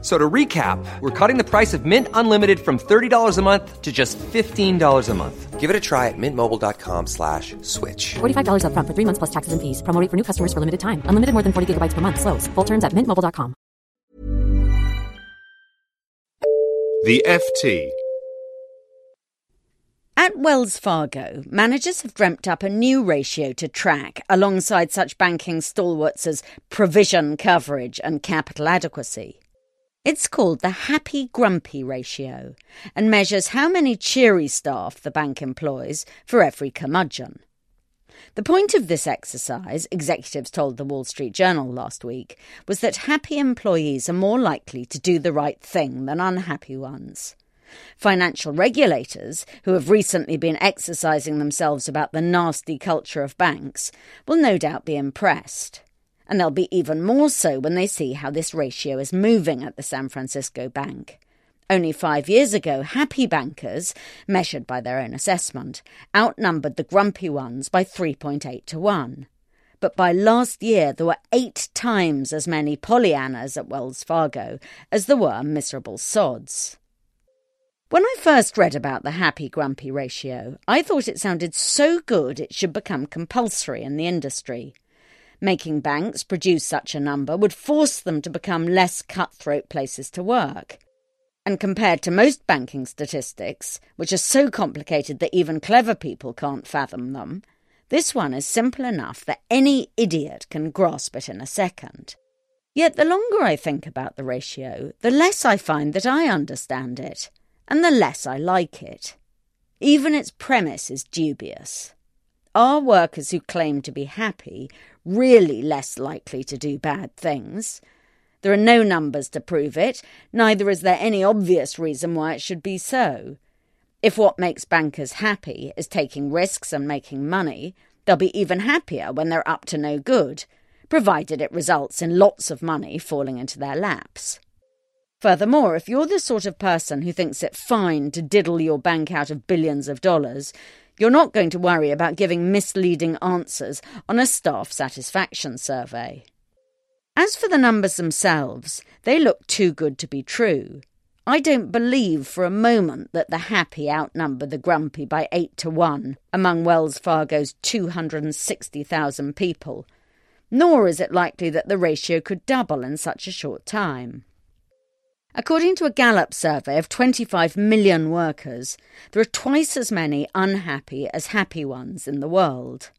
So to recap, we're cutting the price of Mint Unlimited from $30 a month to just $15 a month. Give it a try at mintmobile.com slash switch. $45 up front for three months plus taxes and fees. Promo rate for new customers for limited time. Unlimited more than 40 gigabytes per month. Slows. Full terms at mintmobile.com. The FT. At Wells Fargo, managers have dreamt up a new ratio to track alongside such banking stalwarts as provision coverage and capital adequacy. It's called the Happy Grumpy ratio and measures how many cheery staff the bank employs for every curmudgeon. The point of this exercise, executives told the Wall Street Journal last week, was that happy employees are more likely to do the right thing than unhappy ones. Financial regulators, who have recently been exercising themselves about the nasty culture of banks, will no doubt be impressed. And they'll be even more so when they see how this ratio is moving at the San Francisco Bank. Only five years ago, happy bankers, measured by their own assessment, outnumbered the grumpy ones by 3.8 to 1. But by last year, there were eight times as many Pollyannas at Wells Fargo as there were miserable sods. When I first read about the happy grumpy ratio, I thought it sounded so good it should become compulsory in the industry. Making banks produce such a number would force them to become less cutthroat places to work. And compared to most banking statistics, which are so complicated that even clever people can't fathom them, this one is simple enough that any idiot can grasp it in a second. Yet the longer I think about the ratio, the less I find that I understand it, and the less I like it. Even its premise is dubious. Are workers who claim to be happy really less likely to do bad things? There are no numbers to prove it, neither is there any obvious reason why it should be so. If what makes bankers happy is taking risks and making money, they'll be even happier when they're up to no good, provided it results in lots of money falling into their laps. Furthermore, if you're the sort of person who thinks it fine to diddle your bank out of billions of dollars, you're not going to worry about giving misleading answers on a staff satisfaction survey. As for the numbers themselves, they look too good to be true. I don't believe for a moment that the happy outnumber the grumpy by eight to one among Wells Fargo's 260,000 people, nor is it likely that the ratio could double in such a short time. According to a Gallup survey of 25 million workers, there are twice as many unhappy as happy ones in the world.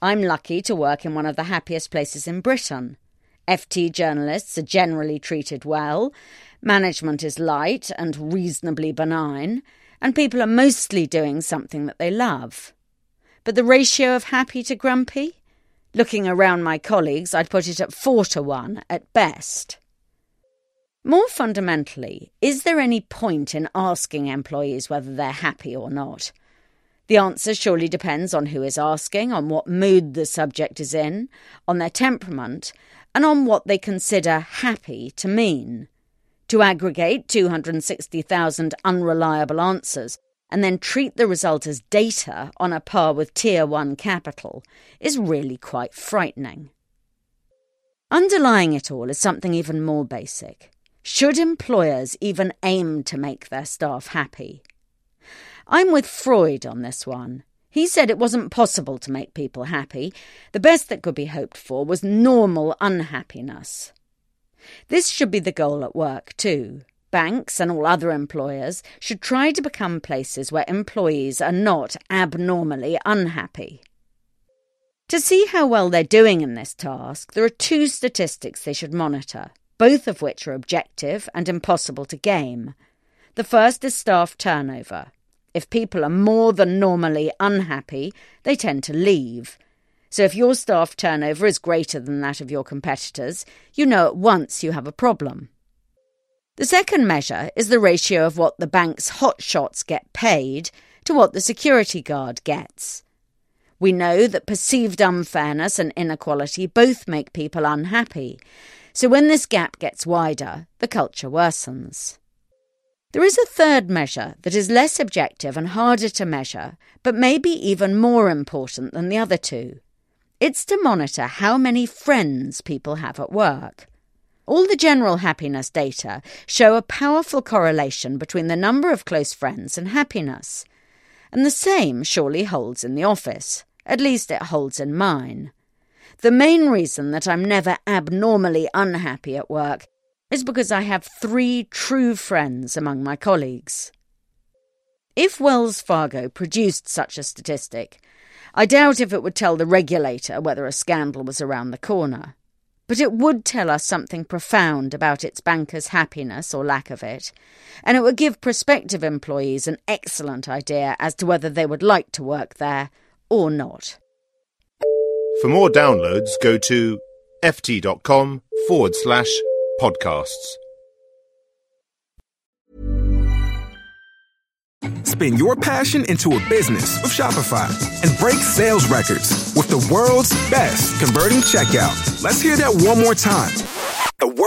I'm lucky to work in one of the happiest places in Britain. FT journalists are generally treated well, management is light and reasonably benign, and people are mostly doing something that they love. But the ratio of happy to grumpy? Looking around my colleagues, I'd put it at four to one at best. More fundamentally, is there any point in asking employees whether they're happy or not? The answer surely depends on who is asking, on what mood the subject is in, on their temperament, and on what they consider happy to mean. To aggregate 260,000 unreliable answers and then treat the result as data on a par with Tier 1 capital is really quite frightening. Underlying it all is something even more basic. Should employers even aim to make their staff happy? I'm with Freud on this one. He said it wasn't possible to make people happy. The best that could be hoped for was normal unhappiness. This should be the goal at work, too. Banks and all other employers should try to become places where employees are not abnormally unhappy. To see how well they're doing in this task, there are two statistics they should monitor, both of which are objective and impossible to game. The first is staff turnover. If people are more than normally unhappy, they tend to leave. So if your staff turnover is greater than that of your competitors, you know at once you have a problem. The second measure is the ratio of what the bank's hotshots get paid to what the security guard gets. We know that perceived unfairness and inequality both make people unhappy. So when this gap gets wider, the culture worsens. There is a third measure that is less objective and harder to measure, but maybe even more important than the other two. It's to monitor how many friends people have at work. All the general happiness data show a powerful correlation between the number of close friends and happiness. And the same surely holds in the office. At least it holds in mine. The main reason that I'm never abnormally unhappy at work is because I have three true friends among my colleagues. If Wells Fargo produced such a statistic, I doubt if it would tell the regulator whether a scandal was around the corner. But it would tell us something profound about its bankers' happiness or lack of it, and it would give prospective employees an excellent idea as to whether they would like to work there or not. For more downloads, go to ft.com forward slash podcasts. Spin your passion into a business with Shopify and break sales records with the world's best converting checkout. Let's hear that one more time.